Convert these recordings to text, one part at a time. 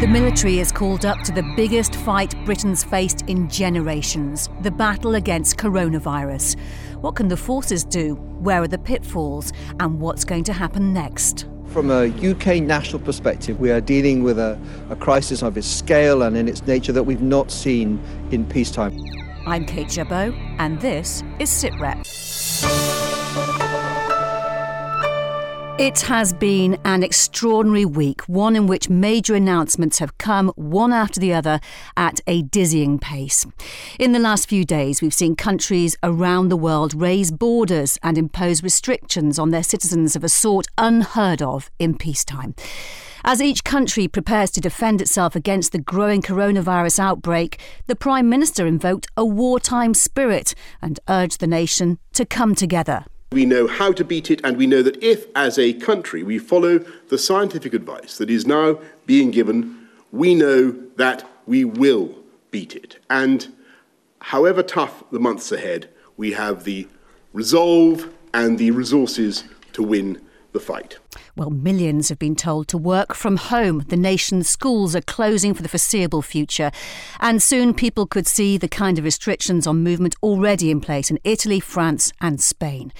The military is called up to the biggest fight Britain's faced in generations the battle against coronavirus. What can the forces do? Where are the pitfalls? And what's going to happen next? From a UK national perspective, we are dealing with a, a crisis of its scale and in its nature that we've not seen in peacetime. I'm Kate Jabot, and this is SITREP. It has been an extraordinary week, one in which major announcements have come one after the other at a dizzying pace. In the last few days, we've seen countries around the world raise borders and impose restrictions on their citizens of a sort unheard of in peacetime. As each country prepares to defend itself against the growing coronavirus outbreak, the Prime Minister invoked a wartime spirit and urged the nation to come together. We know how to beat it, and we know that if, as a country, we follow the scientific advice that is now being given, we know that we will beat it. And however tough the months ahead, we have the resolve and the resources to win the fight. Well, millions have been told to work from home. The nation's schools are closing for the foreseeable future. And soon people could see the kind of restrictions on movement already in place in Italy, France, and Spain.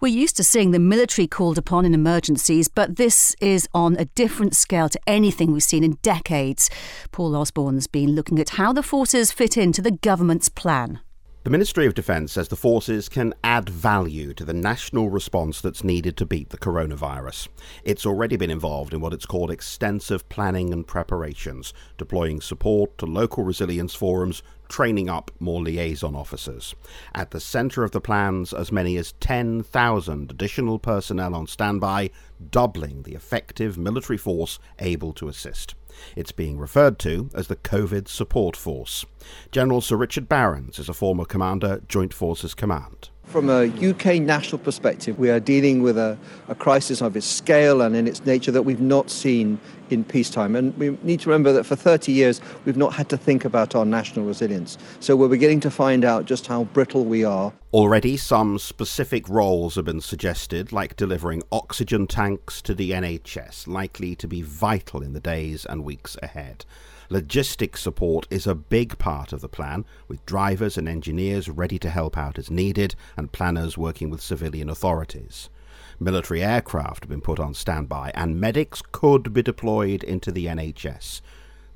We're used to seeing the military called upon in emergencies, but this is on a different scale to anything we've seen in decades. Paul Osborne's been looking at how the forces fit into the government's plan. The Ministry of Defence says the forces can add value to the national response that's needed to beat the coronavirus. It's already been involved in what it's called extensive planning and preparations, deploying support to local resilience forums, training up more liaison officers. At the centre of the plans, as many as 10,000 additional personnel on standby, doubling the effective military force able to assist. It's being referred to as the COVID Support Force. General Sir Richard Barrons is a former commander, Joint Forces Command. From a UK national perspective, we are dealing with a, a, crisis of its scale and in its nature that we've not seen in peacetime. And we need to remember that for 30 years, we've not had to think about our national resilience. So we're beginning to find out just how brittle we are. Already, some specific roles have been suggested, like delivering oxygen tanks to the NHS, likely to be vital in the days and weeks ahead. Logistics support is a big part of the plan, with drivers and engineers ready to help out as needed and planners working with civilian authorities. Military aircraft have been put on standby, and medics could be deployed into the NHS.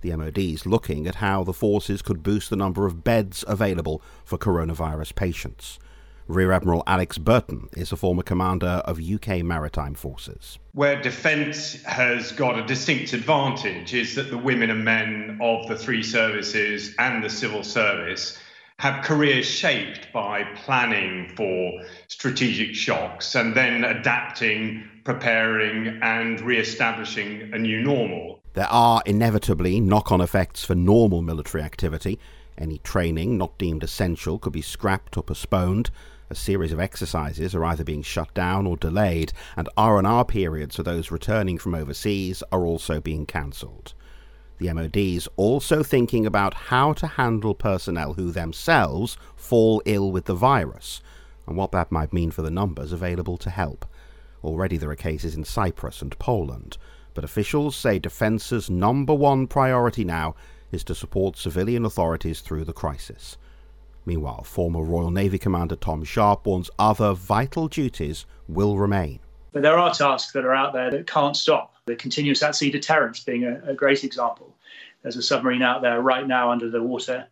The MOD is looking at how the forces could boost the number of beds available for coronavirus patients. Rear Admiral Alex Burton is a former commander of UK maritime forces. Where defence has got a distinct advantage is that the women and men of the three services and the civil service have careers shaped by planning for strategic shocks and then adapting, preparing, and re establishing a new normal. There are inevitably knock on effects for normal military activity. Any training not deemed essential could be scrapped or postponed. A series of exercises are either being shut down or delayed, and R&R periods for those returning from overseas are also being cancelled. The MOD's also thinking about how to handle personnel who themselves fall ill with the virus, and what that might mean for the numbers available to help. Already there are cases in Cyprus and Poland, but officials say Defence's number one priority now is to support civilian authorities through the crisis. Meanwhile, former Royal Navy Commander Tom Sharpe warns other vital duties will remain. But there are tasks that are out there that can't stop. The continuous at sea deterrence being a, a great example. There's a submarine out there right now under the water,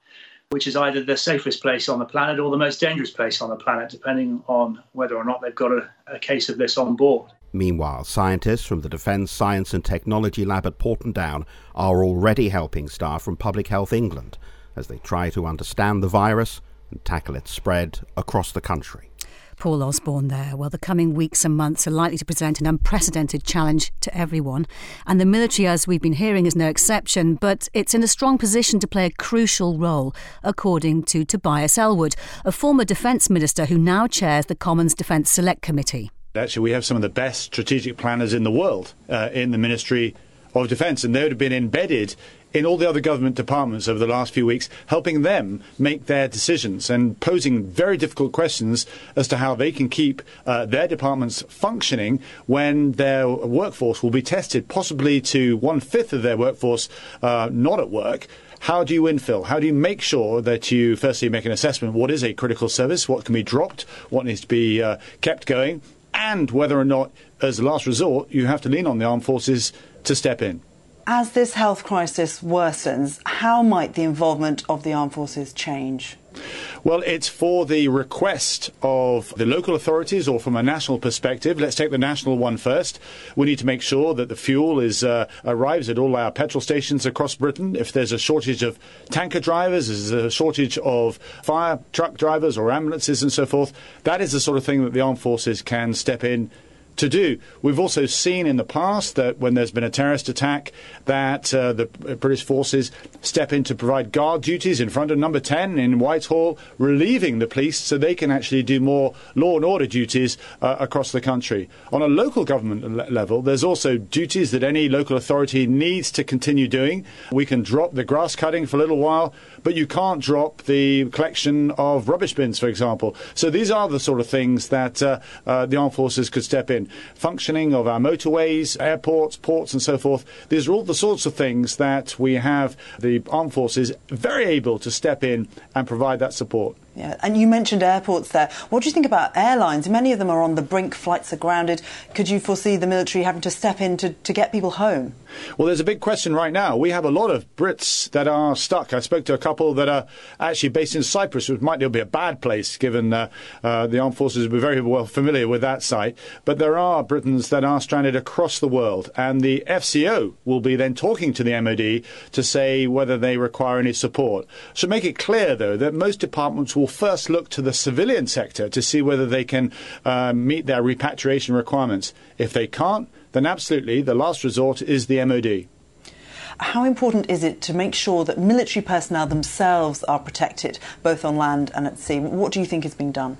which is either the safest place on the planet or the most dangerous place on the planet, depending on whether or not they've got a, a case of this on board. Meanwhile, scientists from the Defence Science and Technology Lab at Porton Down are already helping staff from Public Health England as they try to understand the virus and tackle its spread across the country. Paul Osborne there. Well, the coming weeks and months are likely to present an unprecedented challenge to everyone. And the military, as we've been hearing, is no exception, but it's in a strong position to play a crucial role, according to Tobias Ellwood, a former defence minister who now chairs the Commons Defence Select Committee. Actually, we have some of the best strategic planners in the world uh, in the Ministry of Defence, and they would have been embedded in all the other government departments over the last few weeks, helping them make their decisions and posing very difficult questions as to how they can keep uh, their departments functioning when their workforce will be tested, possibly to one fifth of their workforce uh, not at work. How do you infill? How do you make sure that you firstly make an assessment what is a critical service, what can be dropped, what needs to be uh, kept going, and whether or not, as a last resort, you have to lean on the armed forces to step in? As this health crisis worsens, how might the involvement of the armed forces change? Well, it's for the request of the local authorities or from a national perspective. Let's take the national one first. We need to make sure that the fuel is uh, arrives at all our petrol stations across Britain. If there's a shortage of tanker drivers, there's a shortage of fire truck drivers or ambulances and so forth, that is the sort of thing that the armed forces can step in to do. We've also seen in the past that when there's been a terrorist attack, that uh, the British forces step in to provide guard duties in front of Number 10 in Whitehall, relieving the police so they can actually do more law and order duties uh, across the country. On a local government le- level, there's also duties that any local authority needs to continue doing. We can drop the grass cutting for a little while, but you can't drop the collection of rubbish bins, for example. So these are the sort of things that uh, uh the armed forces could step in functioning of our motorways, airports, ports, and so forth. These are all the sorts of things that we have the armed forces very able to step in and provide that support. Yeah, and you mentioned airports there. What do you think about airlines? Many of them are on the brink, flights are grounded. Could you foresee the military having to step in to, to get people home? Well, there's a big question right now. We have a lot of Brits that are stuck. I spoke to a couple that are actually based in Cyprus, which might be a bad place given uh, uh, the armed forces will be very well familiar with that site. But there are Britons that are stranded across the world, and the FCO will be then talking to the MOD to say whether they require any support. So make it clear, though, that most departments will first look to the civilian sector to see whether they can uh, meet their repatriation requirements. If they can't, then absolutely the last resort is the MOD. How important is it to make sure that military personnel themselves are protected, both on land and at sea? What do you think is being done?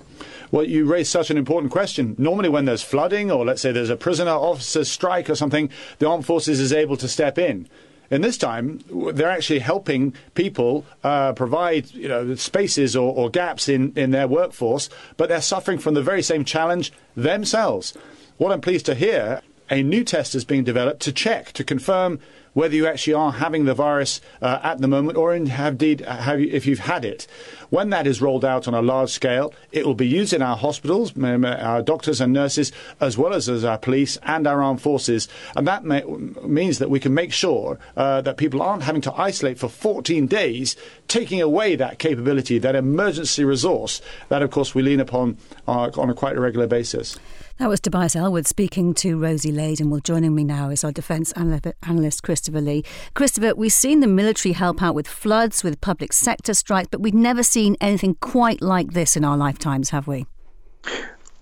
Well, you raise such an important question. Normally, when there's flooding, or let's say there's a prisoner officer strike or something, the armed forces is able to step in. And this time, they're actually helping people uh, provide you know, spaces or, or gaps in, in their workforce, but they're suffering from the very same challenge themselves. What I'm pleased to hear, a new test is being developed to check, to confirm whether you actually are having the virus uh, at the moment or indeed have you, if you've had it. When that is rolled out on a large scale, it will be used in our hospitals, our doctors and nurses, as well as, as our police and our armed forces. And that may, means that we can make sure uh, that people aren't having to isolate for 14 days, taking away that capability, that emergency resource that, of course, we lean upon uh, on a quite a regular basis. That was Tobias Ellwood speaking to Rosie Leyden. Well, joining me now is our defence analyst, Christopher Lee. Christopher, we've seen the military help out with floods, with public sector strikes, but we've never seen anything quite like this in our lifetimes, have we?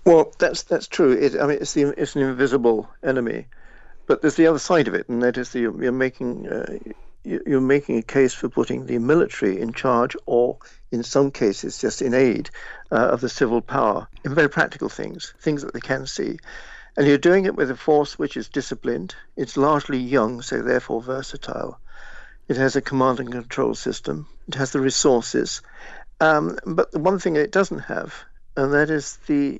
Well, that's that's true. It, I mean, it's the it's an invisible enemy, but there's the other side of it, and that is the, you're making uh, you're making a case for putting the military in charge, or in some cases, just in aid uh, of the civil power in very practical things, things that they can see. And you're doing it with a force which is disciplined. It's largely young, so therefore versatile. It has a command and control system. It has the resources. Um, but the one thing it doesn't have, and that is the,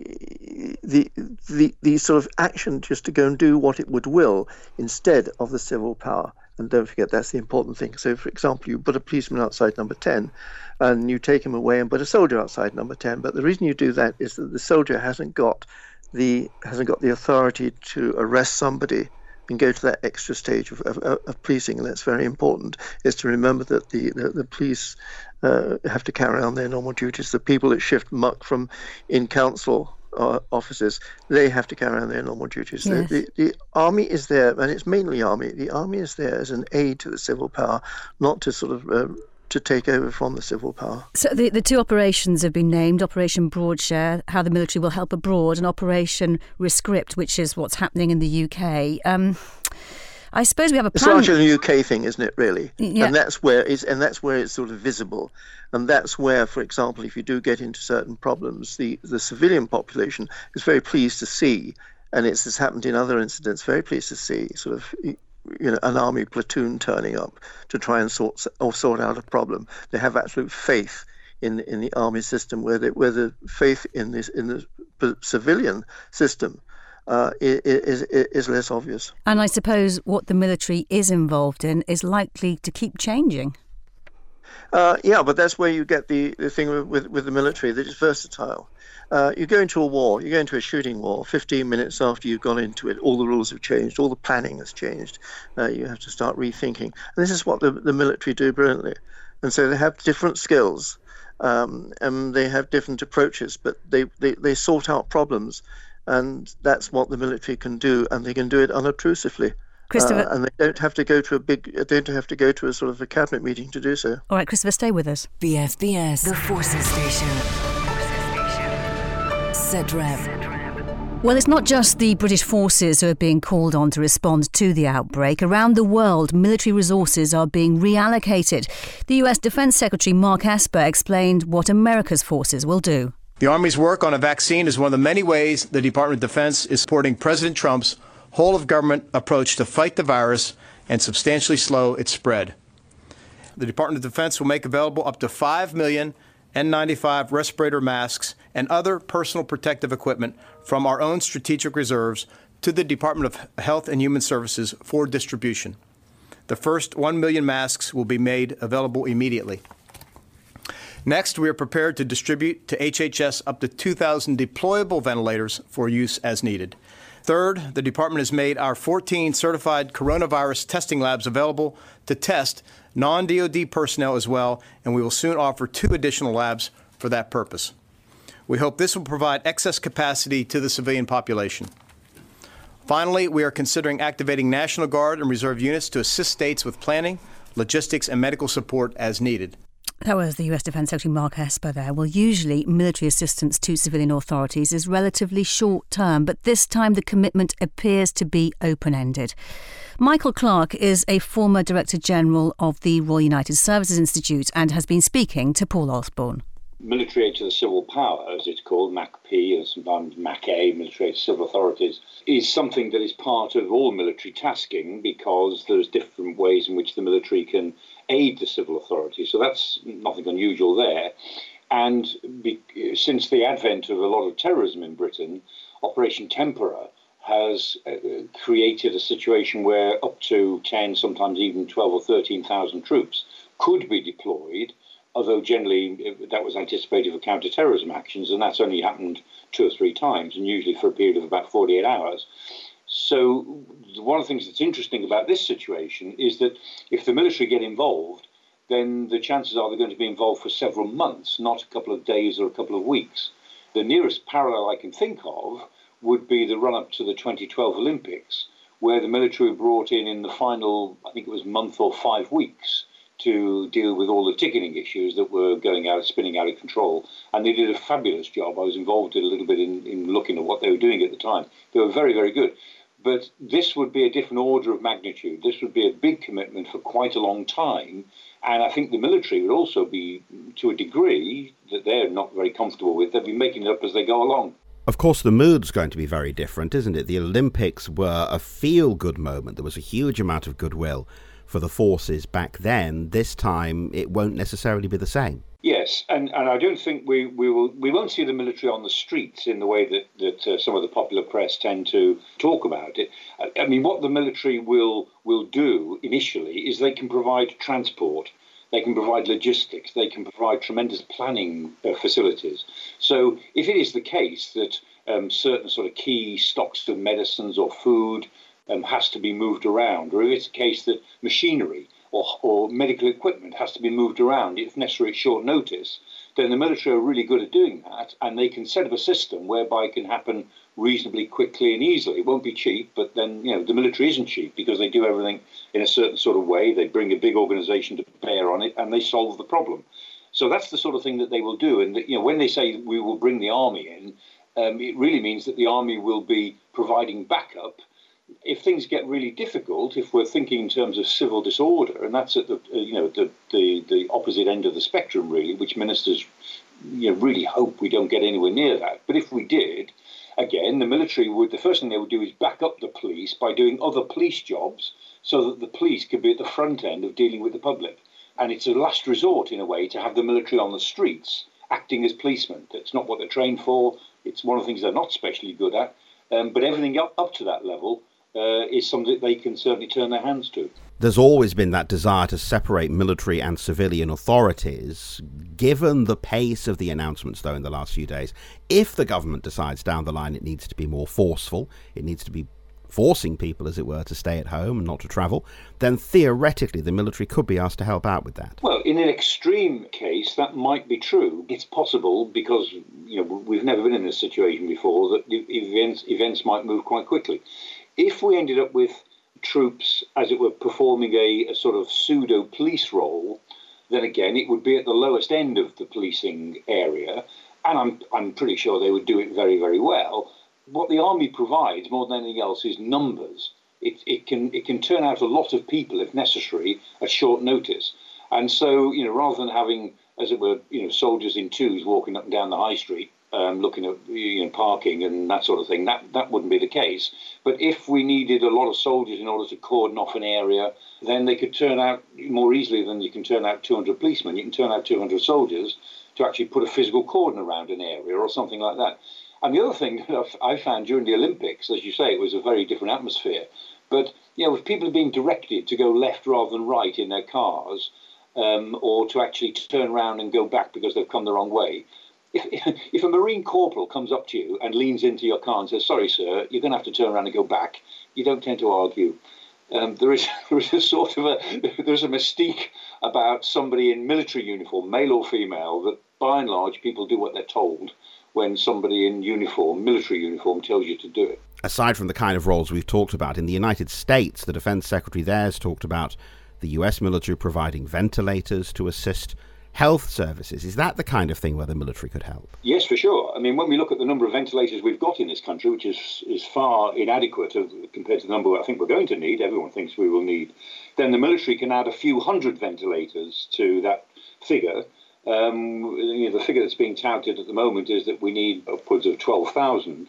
the the the sort of action just to go and do what it would will instead of the civil power. And don't forget that's the important thing. So, for example, you put a policeman outside number 10 and you take him away and put a soldier outside number 10. But the reason you do that is that the soldier hasn't got the hasn't got the authority to arrest somebody and go to that extra stage of, of, of policing, and that's very important. Is to remember that the the, the police uh, have to carry on their normal duties. The people that shift muck from in council uh, officers, they have to carry on their normal duties. Yes. The, the, the, army is there, and it's mainly army. The army is there as an aid to the civil power, not to sort of uh, to take over from the civil power. So the, the two operations have been named Operation Broadshare, how the military will help abroad, and Operation Rescript, which is what's happening in the UK. Um, I suppose we have a plan. It's largely a UK thing, isn't it? Really, yeah. and that's where it's and that's where it's sort of visible, and that's where, for example, if you do get into certain problems, the the civilian population is very pleased to see, and it's, it's happened in other incidents. Very pleased to see sort of you know, an army platoon turning up to try and sort or sort out a problem. They have absolute faith in in the army system, where the, where the faith in this in the civilian system uh, is, is less obvious. And I suppose what the military is involved in is likely to keep changing. Uh, yeah, but that's where you get the, the thing with, with, with the military that it's versatile. Uh, you go into a war, you go into a shooting war, 15 minutes after you've gone into it, all the rules have changed, all the planning has changed. Uh, you have to start rethinking. And this is what the, the military do brilliantly. And so they have different skills um, and they have different approaches, but they, they, they sort out problems. And that's what the military can do, and they can do it unobtrusively. Christopher, uh, and they don't have to go to a big, they don't have to go to a sort of a cabinet meeting to do so. All right, Christopher, stay with us. BFBS, the Forces Station. Well, it's not just the British forces who are being called on to respond to the outbreak. Around the world, military resources are being reallocated. The US Defense Secretary Mark Esper explained what America's forces will do. The Army's work on a vaccine is one of the many ways the Department of Defense is supporting President Trump's whole of government approach to fight the virus and substantially slow its spread. The Department of Defense will make available up to 5 million N95 respirator masks, and other personal protective equipment from our own strategic reserves to the Department of Health and Human Services for distribution. The first 1 million masks will be made available immediately. Next, we are prepared to distribute to HHS up to 2,000 deployable ventilators for use as needed. Third, the department has made our 14 certified coronavirus testing labs available to test non DoD personnel as well, and we will soon offer two additional labs for that purpose. We hope this will provide excess capacity to the civilian population. Finally, we are considering activating National Guard and Reserve units to assist states with planning, logistics, and medical support as needed. That was the US Defence Secretary Mark Esper there. Well, usually military assistance to civilian authorities is relatively short term, but this time the commitment appears to be open ended. Michael Clarke is a former Director General of the Royal United Services Institute and has been speaking to Paul Osborne. Military aid to the civil power, as it's called, MACP, and sometimes MAC-A, military aid to civil authorities, is something that is part of all military tasking because there's different ways in which the military can aid the civil authorities. So that's nothing unusual there. And be, since the advent of a lot of terrorism in Britain, Operation Temperer has uh, created a situation where up to 10, sometimes even 12 or 13,000 troops could be deployed, although generally that was anticipated for counter-terrorism actions, and that's only happened two or three times, and usually for a period of about 48 hours. So one of the things that's interesting about this situation is that if the military get involved, then the chances are they're going to be involved for several months, not a couple of days or a couple of weeks. The nearest parallel I can think of would be the run up to the 2012 Olympics, where the military were brought in in the final, I think it was month or five weeks, to deal with all the ticketing issues that were going out, spinning out of control. And they did a fabulous job. I was involved in a little bit in, in looking at what they were doing at the time. They were very, very good. But this would be a different order of magnitude. This would be a big commitment for quite a long time. And I think the military would also be, to a degree that they're not very comfortable with, they'd be making it up as they go along. Of course, the mood's going to be very different, isn't it? The Olympics were a feel good moment. There was a huge amount of goodwill for the forces back then. This time, it won't necessarily be the same. Yes, and, and I don't think we, we will we won't see the military on the streets in the way that that uh, some of the popular press tend to talk about it. I, I mean, what the military will will do initially is they can provide transport they can provide logistics. They can provide tremendous planning uh, facilities. So, if it is the case that um, certain sort of key stocks of medicines or food um, has to be moved around, or if it's a case that machinery or, or medical equipment has to be moved around, if necessary at short notice, then the military are really good at doing that, and they can set up a system whereby it can happen reasonably quickly and easily. It won't be cheap, but then you know the military isn't cheap because they do everything in a certain sort of way. They bring a big organisation to bear on it, and they solve the problem. So that's the sort of thing that they will do. And you know when they say we will bring the army in, um, it really means that the army will be providing backup if things get really difficult, if we're thinking in terms of civil disorder, and that's at the uh, you know the, the the opposite end of the spectrum, really, which ministers you know really hope we don't get anywhere near that. But if we did, again, the military would the first thing they would do is back up the police by doing other police jobs so that the police could be at the front end of dealing with the public. And it's a last resort, in a way, to have the military on the streets acting as policemen. It's not what they're trained for. It's one of the things they're not specially good at. Um, but everything up, up to that level uh, is something that they can certainly turn their hands to. There's always been that desire to separate military and civilian authorities. Given the pace of the announcements, though, in the last few days, if the government decides down the line it needs to be more forceful, it needs to be forcing people, as it were, to stay at home and not to travel, then theoretically the military could be asked to help out with that. Well, in an extreme case, that might be true. It's possible because you know we've never been in this situation before that events events might move quite quickly. If we ended up with troops, as it were, performing a, a sort of pseudo police role, then again it would be at the lowest end of the policing area, and I'm I'm pretty sure they would do it very very well what the army provides more than anything else is numbers. It, it can it can turn out a lot of people if necessary at short notice. And so you know rather than having as it were you know soldiers in twos walking up and down the high street um, looking at you know, parking and that sort of thing that that wouldn't be the case. But if we needed a lot of soldiers in order to cordon off an area, then they could turn out more easily than you can turn out 200 policemen. You can turn out 200 soldiers to actually put a physical cordon around an area or something like that. And the other thing I found during the Olympics, as you say, it was a very different atmosphere. But you know, if people are being directed to go left rather than right in their cars, um, or to actually turn around and go back because they've come the wrong way, if, a Marine corporal comes up to you and leans into your car and says, "Sorry, sir, you're going to have to turn around and go back," you don't tend to argue. Um, there is there is a sort of a there's a mystique about somebody in military uniform, male or female, that by and large people do what they're told when somebody in uniform, military uniform, tells you to do it. Aside from the kind of roles we've talked about, in the United States, the defense secretary there has talked about the US military providing ventilators to assist health services. Is that the kind of thing where the military could help? Yes, for sure. I mean, when we look at the number of ventilators we've got in this country, which is, is far inadequate compared to the number I think we're going to need, everyone thinks we will need, then the military can add a few hundred ventilators to that figure um, you know, the figure that's being touted at the moment is that we need upwards of 12,000,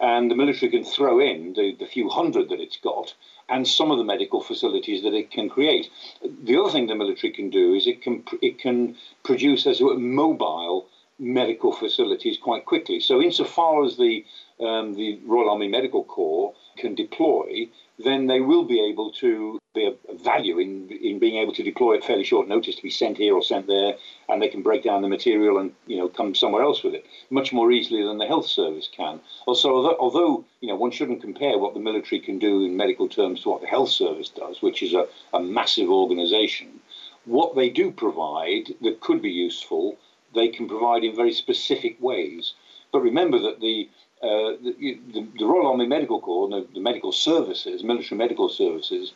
and the military can throw in the, the few hundred that it's got and some of the medical facilities that it can create. The other thing the military can do is it can it can produce as it were mobile medical facilities quite quickly. So insofar as the um, the Royal Army Medical Corps can deploy, then they will be able to be a value in in being able to deploy at fairly short notice to be sent here or sent there, and they can break down the material and you know come somewhere else with it much more easily than the health service can. Also, although, although you know one shouldn't compare what the military can do in medical terms to what the health service does, which is a, a massive organisation. What they do provide that could be useful, they can provide in very specific ways. But remember that the uh, the, the, Royal Army Medical Corps, the, the medical services, military medical services,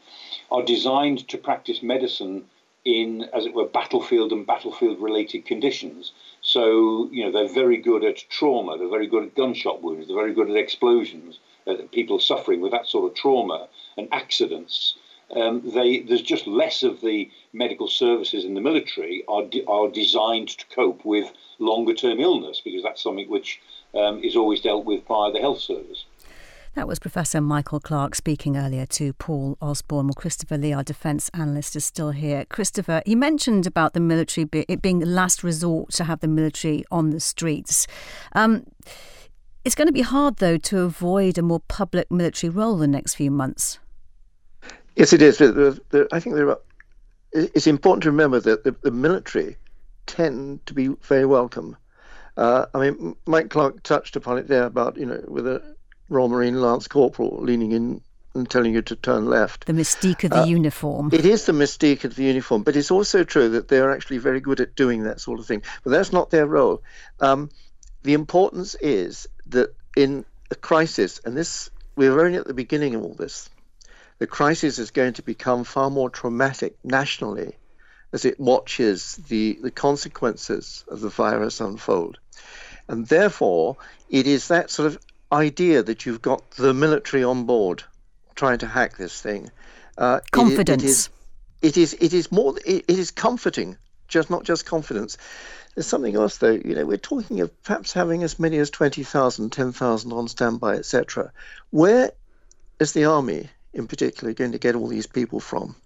are designed to practice medicine in, as it were, battlefield and battlefield related conditions. So, you know, they're very good at trauma, they're very good at gunshot wounds, they're very good at explosions, uh, people suffering with that sort of trauma and accidents. Um, they, there's just less of the medical services in the military are, de- are designed to cope with longer term illness because that's something which um, is always dealt with by the health service. That was Professor Michael Clarke speaking earlier to Paul Osborne. Well, Christopher Lee, our defence analyst, is still here. Christopher, he mentioned about the military, it being the last resort to have the military on the streets. Um, it's going to be hard, though, to avoid a more public military role in the next few months. Yes, it is. I think there are, it's important to remember that the, the military tend to be very welcome. Uh, I mean, Mike Clarke touched upon it there about, you know, with a Royal Marine Lance Corporal leaning in and telling you to turn left. The mystique of the uh, uniform. It is the mystique of the uniform, but it's also true that they're actually very good at doing that sort of thing. But that's not their role. Um, the importance is that in a crisis, and this we're only at the beginning of all this, the crisis is going to become far more traumatic nationally as it watches the, the consequences of the virus unfold. And therefore, it is that sort of idea that you've got the military on board trying to hack this thing. Uh, confidence. It, it, is, it is. It is more. It, it is comforting, just not just confidence. There's something else, though. You know, we're talking of perhaps having as many as 20,000, 10,000 on standby, etc. Where is the army in particular, going to get all these people from?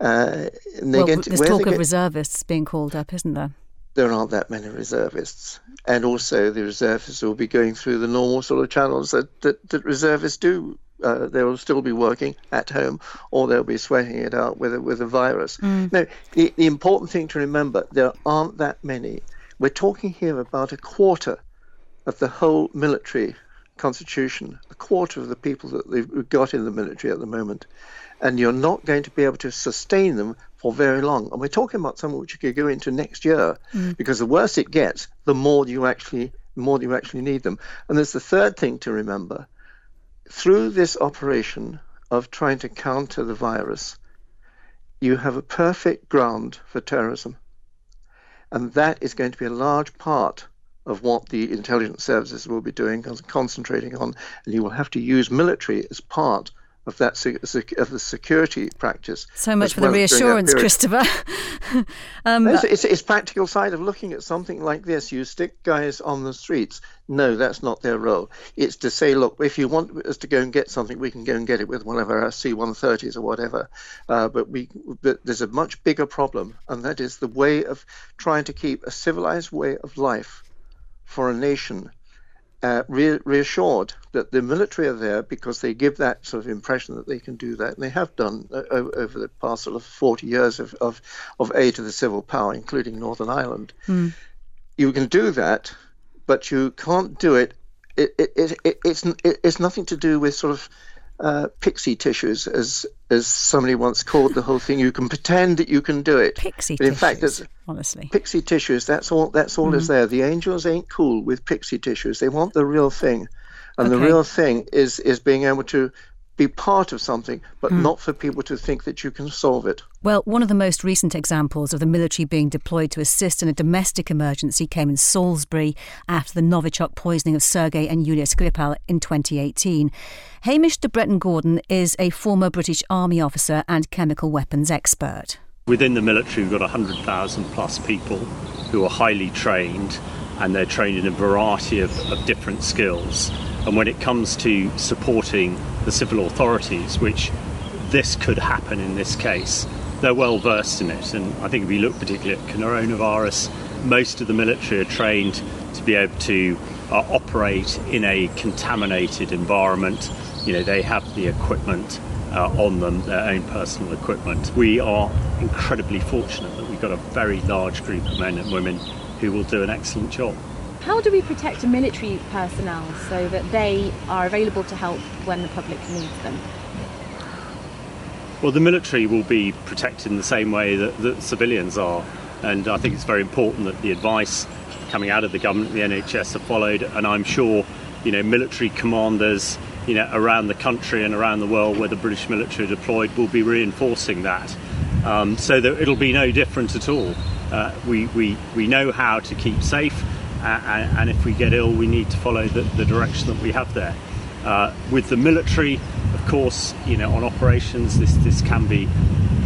Uh, well, to, there's talk of get, reservists being called up, isn't there? There aren't that many reservists, and also the reservists will be going through the normal sort of channels that that, that reservists do. Uh, they will still be working at home, or they'll be sweating it out with a, with a virus. Mm. No, the, the important thing to remember: there aren't that many. We're talking here about a quarter of the whole military constitution, a quarter of the people that they've got in the military at the moment and you're not going to be able to sustain them for very long. And we're talking about something which you could go into next year, mm. because the worse it gets, the more you actually the more you actually need them. And there's the third thing to remember: through this operation of trying to counter the virus, you have a perfect ground for terrorism, and that is going to be a large part of what the intelligence services will be doing, and concentrating on, and you will have to use military as part of that of the security practice. So much for well the reassurance, Christopher. um, it's, it's, it's, practical side of looking at something like this. You stick guys on the streets. No, that's not their role. It's to say, look, if you want us to go and get something, we can go and get it with one of our C-130s or whatever. Uh, but we, but there's a much bigger problem, and that is the way of trying to keep a civilized way of life for a nation uh, re- reassured that the military are there because they give that sort of impression that they can do that, and they have done uh, over the past sort of 40 years of, of, of aid to the civil power, including Northern Ireland. Mm. You can do that, but you can't do it. It, it, it, it it's, it, it's nothing to do with sort of uh, pixie tissues, as as somebody once called the whole thing. You can pretend that you can do it. Pixie but in tissues. fact, it's, honestly, pixie tissues. That's all. That's all mm-hmm. is there. The angels ain't cool with pixie tissues. They want the real thing, and okay. the real thing is is being able to be part of something, but mm. not for people to think that you can solve it. Well, one of the most recent examples of the military being deployed to assist in a domestic emergency came in Salisbury after the Novichok poisoning of Sergei and Yulia Skripal in 2018. Hamish de Bretton Gordon is a former British Army officer and chemical weapons expert. Within the military, we've got 100,000 plus people who are highly trained and they're trained in a variety of, of different skills. And when it comes to supporting the civil authorities, which this could happen in this case, they're well versed in it. And I think if you look particularly at coronavirus, most of the military are trained to be able to uh, operate in a contaminated environment. You know, they have the equipment uh, on them, their own personal equipment. We are incredibly fortunate that we've got a very large group of men and women who will do an excellent job. How do we protect military personnel so that they are available to help when the public needs them? Well, the military will be protected in the same way that, that civilians are, and I think it's very important that the advice coming out of the government, the NHS, are followed, and I'm sure you know military commanders you know around the country and around the world where the British military are deployed will be reinforcing that, um, so that it'll be no different at all. Uh, we, we, we know how to keep safe and, and if we get ill, we need to follow the, the direction that we have there. Uh, with the military, of course, you know, on operations, this this can be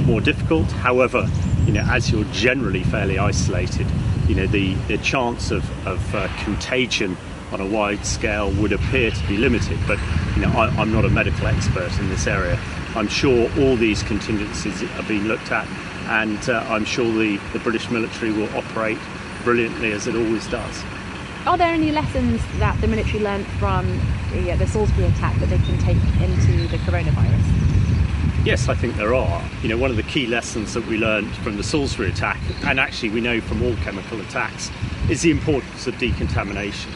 more difficult. However, you know, as you're generally fairly isolated, you know, the, the chance of, of uh, contagion on a wide scale would appear to be limited. But you know, I, am not a medical expert in this area. I'm sure all these contingencies are being looked at, and uh, I'm sure the, the British military will operate brilliantly as it always does. Are there any lessons that the military learned from the, uh, the Salisbury attack that they can take into the coronavirus? Yes, I think there are. You know, one of the key lessons that we learned from the Salisbury attack, and actually we know from all chemical attacks, is the importance of decontamination.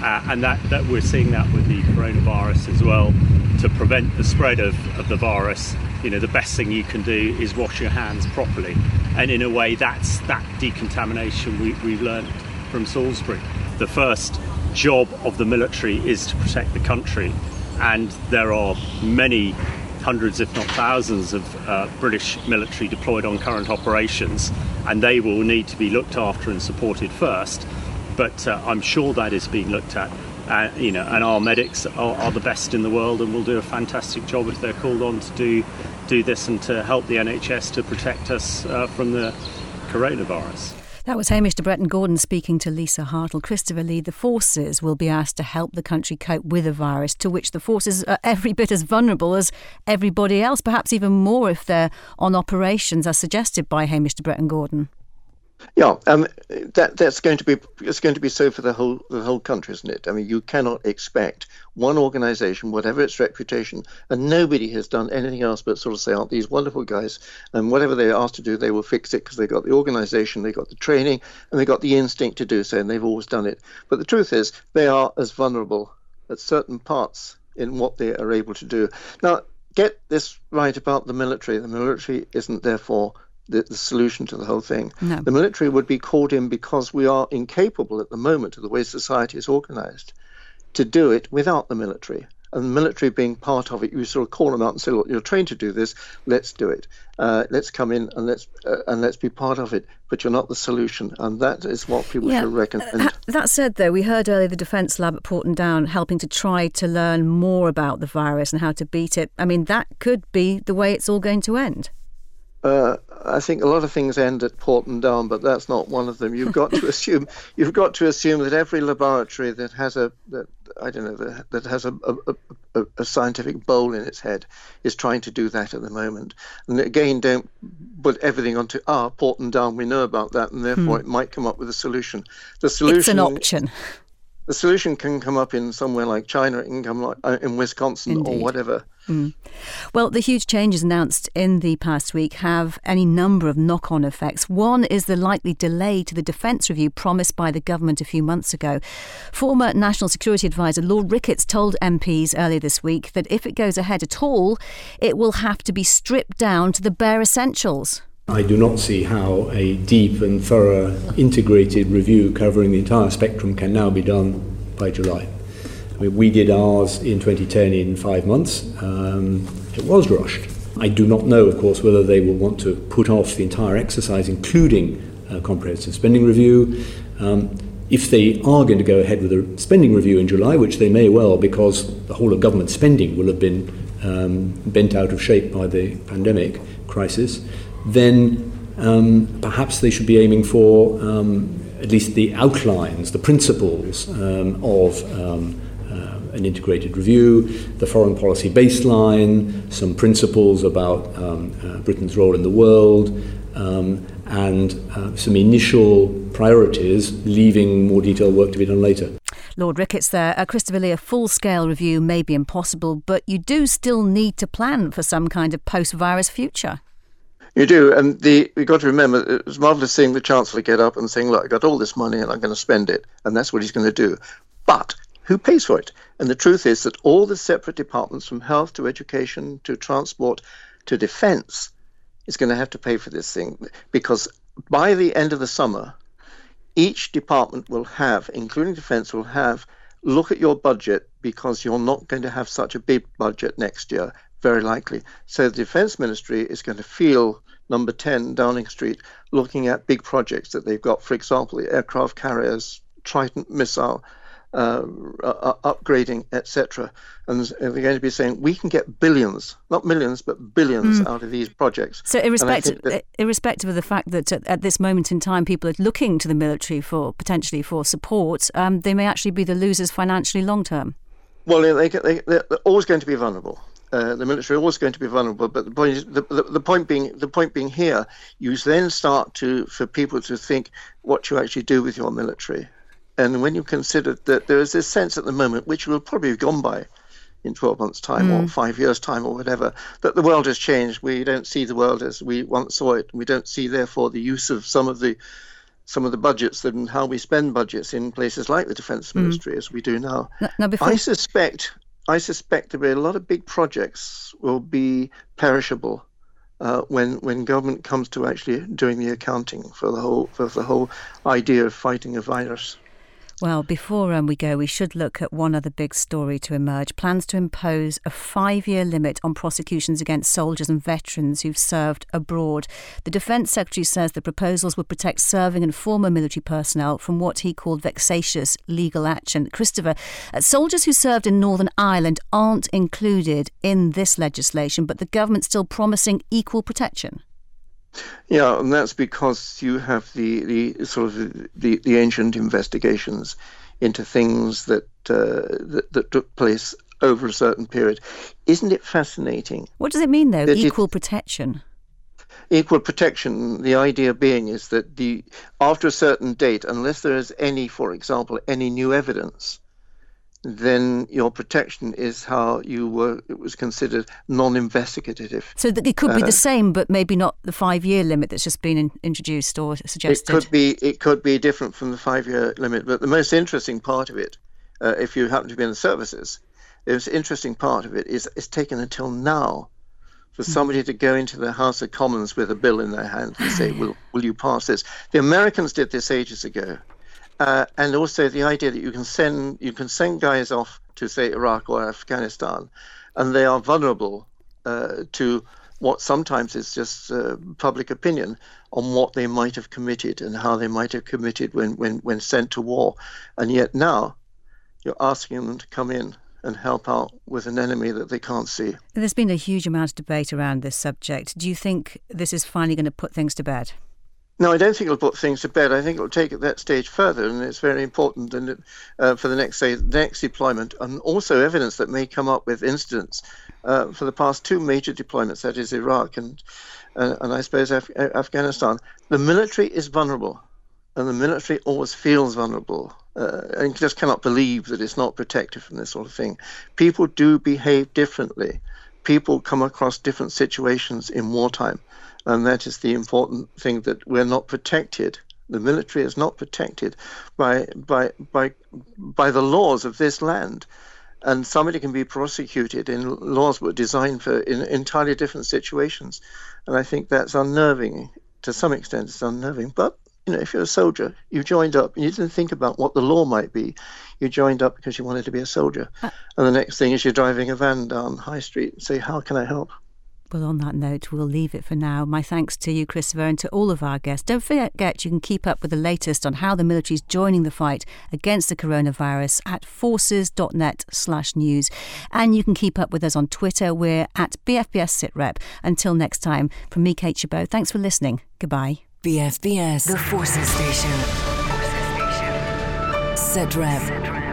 Uh, and that, that we're seeing that with the coronavirus as well. To prevent the spread of, of the virus, you know, the best thing you can do is wash your hands properly. And in a way, that's that decontamination we, we've learned from Salisbury. The first job of the military is to protect the country, and there are many hundreds, if not thousands, of uh, British military deployed on current operations, and they will need to be looked after and supported first. But uh, I'm sure that is being looked at. Uh, you know, and our medics are, are, the best in the world, and will do a fantastic job if they're called on to do do this and to help the NHS to protect us uh, from the coronavirus. That was Hamish de Bretton Gordon speaking to Lisa Hartle. Christopher Lee, the forces will be asked to help the country cope with a virus to which the forces are every bit as vulnerable as everybody else, perhaps even more if they're on operations, as suggested by Hamish de Bretton Gordon. Yeah, um, that that's going to be it's going to be so for the whole the whole country, isn't it? I mean, you cannot expect one organisation, whatever its reputation, and nobody has done anything else but sort of say, "Aren't these wonderful guys?" And whatever they're asked to do, they will fix it because they've got the organisation, they've got the training, and they've got the instinct to do so, and they've always done it. But the truth is, they are as vulnerable at certain parts in what they are able to do. Now, get this right about the military. The military isn't therefore the, the, solution to the whole thing. No. The military would be called in because we are incapable at the moment of the way society is organized to do it without the military. And the military being part of it, you sort of call them out and say, "Look, you're trained to do this. Let's do it. Uh, let's come in and let's uh, and let's be part of it." But you're not the solution, and that is what people yeah. should recommend. Uh, that said, though, we heard earlier the Defence Lab at Porton Down helping to try to learn more about the virus and how to beat it. I mean, that could be the way it's all going to end. Uh, I think a lot of things end at Porton Down, but that's not one of them. You've got to assume you've got to assume that every laboratory that has a that I don't know that, that has a, a, a, a, scientific bowl in its head is trying to do that at the moment. And again, don't put everything onto ah Porton Down. We know about that, and therefore hmm. it might come up with a solution. The solution. It's an option the solution can come up in somewhere like China, it can come like uh, in Wisconsin Indeed. or whatever. Mm. Well, the huge changes announced in the past week have any number of knock on effects. One is the likely delay to the defence review promised by the government a few months ago. Former National Security Advisor Lord Ricketts told MPs earlier this week that if it goes ahead at all, it will have to be stripped down to the bare essentials. I do not see how a deep and thorough integrated review covering the entire spectrum can now be done by July. I mean, we did ours in 2010 in five months. Um, it was rushed. I do not know, of course, whether they will want to put off the entire exercise, including a comprehensive spending review. Um, if they are going to go ahead with a spending review in July, which they may well, because the whole of government spending will have been um, bent out of shape by the pandemic crisis, then um, perhaps they should be aiming for um, at least the outlines, the principles um, of um, uh, an integrated review, the foreign policy baseline, some principles about uh, Britain's role in the world, and uh, some initial priorities, leaving more detailed work to be done later. Lord Ricketts there. Uh, Christopher Lee, a full scale review may be impossible, but you do still need to plan for some kind of post virus future. You do, and the you've got to remember it was marvelous seeing the Chancellor get up and saying, "Look, I got all this money and I'm going to spend it," and that's what he's going to do. But who pays for it? And the truth is that all the separate departments, from health to education to transport to defence, is going to have to pay for this thing because by the end of the summer, each department will have, including defence, will have look at your budget because you're not going to have such a big budget next year very likely. So the Defence Ministry is going to feel number 10 Downing Street looking at big projects that they've got, for example, the aircraft carriers, Trident missile. Uh, uh, upgrading, etc. And they're going to be saying we can get billions, not millions, but billions mm. out of these projects. So, irrespective, that, irrespective of the fact that at, at, this moment in time people are looking to the military for potentially for support, um, they may actually be the losers financially long term. Well, they, they, they're always going to be vulnerable. Uh, the military are always going to be vulnerable. But the point, is, the, the, the, point being, the point being here, you then start to for people to think what you actually do with your military, and when you consider that there is this sense at the moment, which will probably have gone by in 12 months' time mm. or five years' time or whatever, that the world has changed. We don't see the world as we once saw it. We don't see, therefore, the use of some of the some of the budgets and how we spend budgets in places like the defence mm. ministry mm. as we do now. now before... I suspect I suspect be a lot of big projects will be perishable uh, when when government comes to actually doing the accounting for the whole for the whole idea of fighting a virus. Well, before um, we go, we should look at one other big story to emerge plans to impose a five year limit on prosecutions against soldiers and veterans who've served abroad. The Defence Secretary says the proposals would protect serving and former military personnel from what he called vexatious legal action. Christopher, uh, soldiers who served in Northern Ireland aren't included in this legislation, but the government's still promising equal protection. Yeah, and that's because you have the, the sort of the, the ancient investigations into things that, uh, that, that took place over a certain period. Isn't it fascinating? What does it mean, though? Equal protection. Equal protection. The idea being is that the after a certain date, unless there is any, for example, any new evidence, then your protection is how you were it was considered non-investigative so that it could be uh, the same but maybe not the five year limit that's just been in, introduced or suggested it could be it could be different from the five year limit but the most interesting part of it uh, if you happen to be in the services the most interesting part of it is it's taken until now for hmm. somebody to go into the House of Commons with a bill in their hand and say, "Will will you pass this?" The Americans did this ages ago. Uh, and also the idea that you can send you can send guys off to say Iraq or Afghanistan, and they are vulnerable uh, to what sometimes is just uh, public opinion on what they might have committed and how they might have committed when, when, when sent to war. And yet now you're asking them to come in and help out with an enemy that they can't see. There's been a huge amount of debate around this subject. Do you think this is finally going to put things to bed? No, I don't think it'll put things to bed. I think it'll take it that stage further, and it's very important and uh, for the next next deployment, and also evidence that may come up with incidents uh, for the past two major deployments, that is Iraq and uh, and I suppose Af- Afghanistan. The military is vulnerable, and the military always feels vulnerable. Uh, and just cannot believe that it's not protected from this sort of thing. People do behave differently. People come across different situations in wartime and that is the important thing that we're not protected. The military is not protected by by by by the laws of this land, and somebody can be prosecuted in laws that were designed for in entirely different situations, and I think that's unnerving to some extent. It's unnerving, but you know, if you're a soldier, you joined up and you didn't think about what the law might be. You joined up because you wanted to be a soldier. Uh, and the next thing is you're driving a van down High Street and say, How can I help? Well, on that note, we'll leave it for now. My thanks to you, Christopher, and to all of our guests. Don't forget you can keep up with the latest on how the military is joining the fight against the coronavirus at forces.net slash news. And you can keep up with us on Twitter. We're at BFBS SITREP. Until next time, from me, Kate Chabot, thanks for listening. Goodbye. BFBS, the Forces Station. Forces Station. SITREP.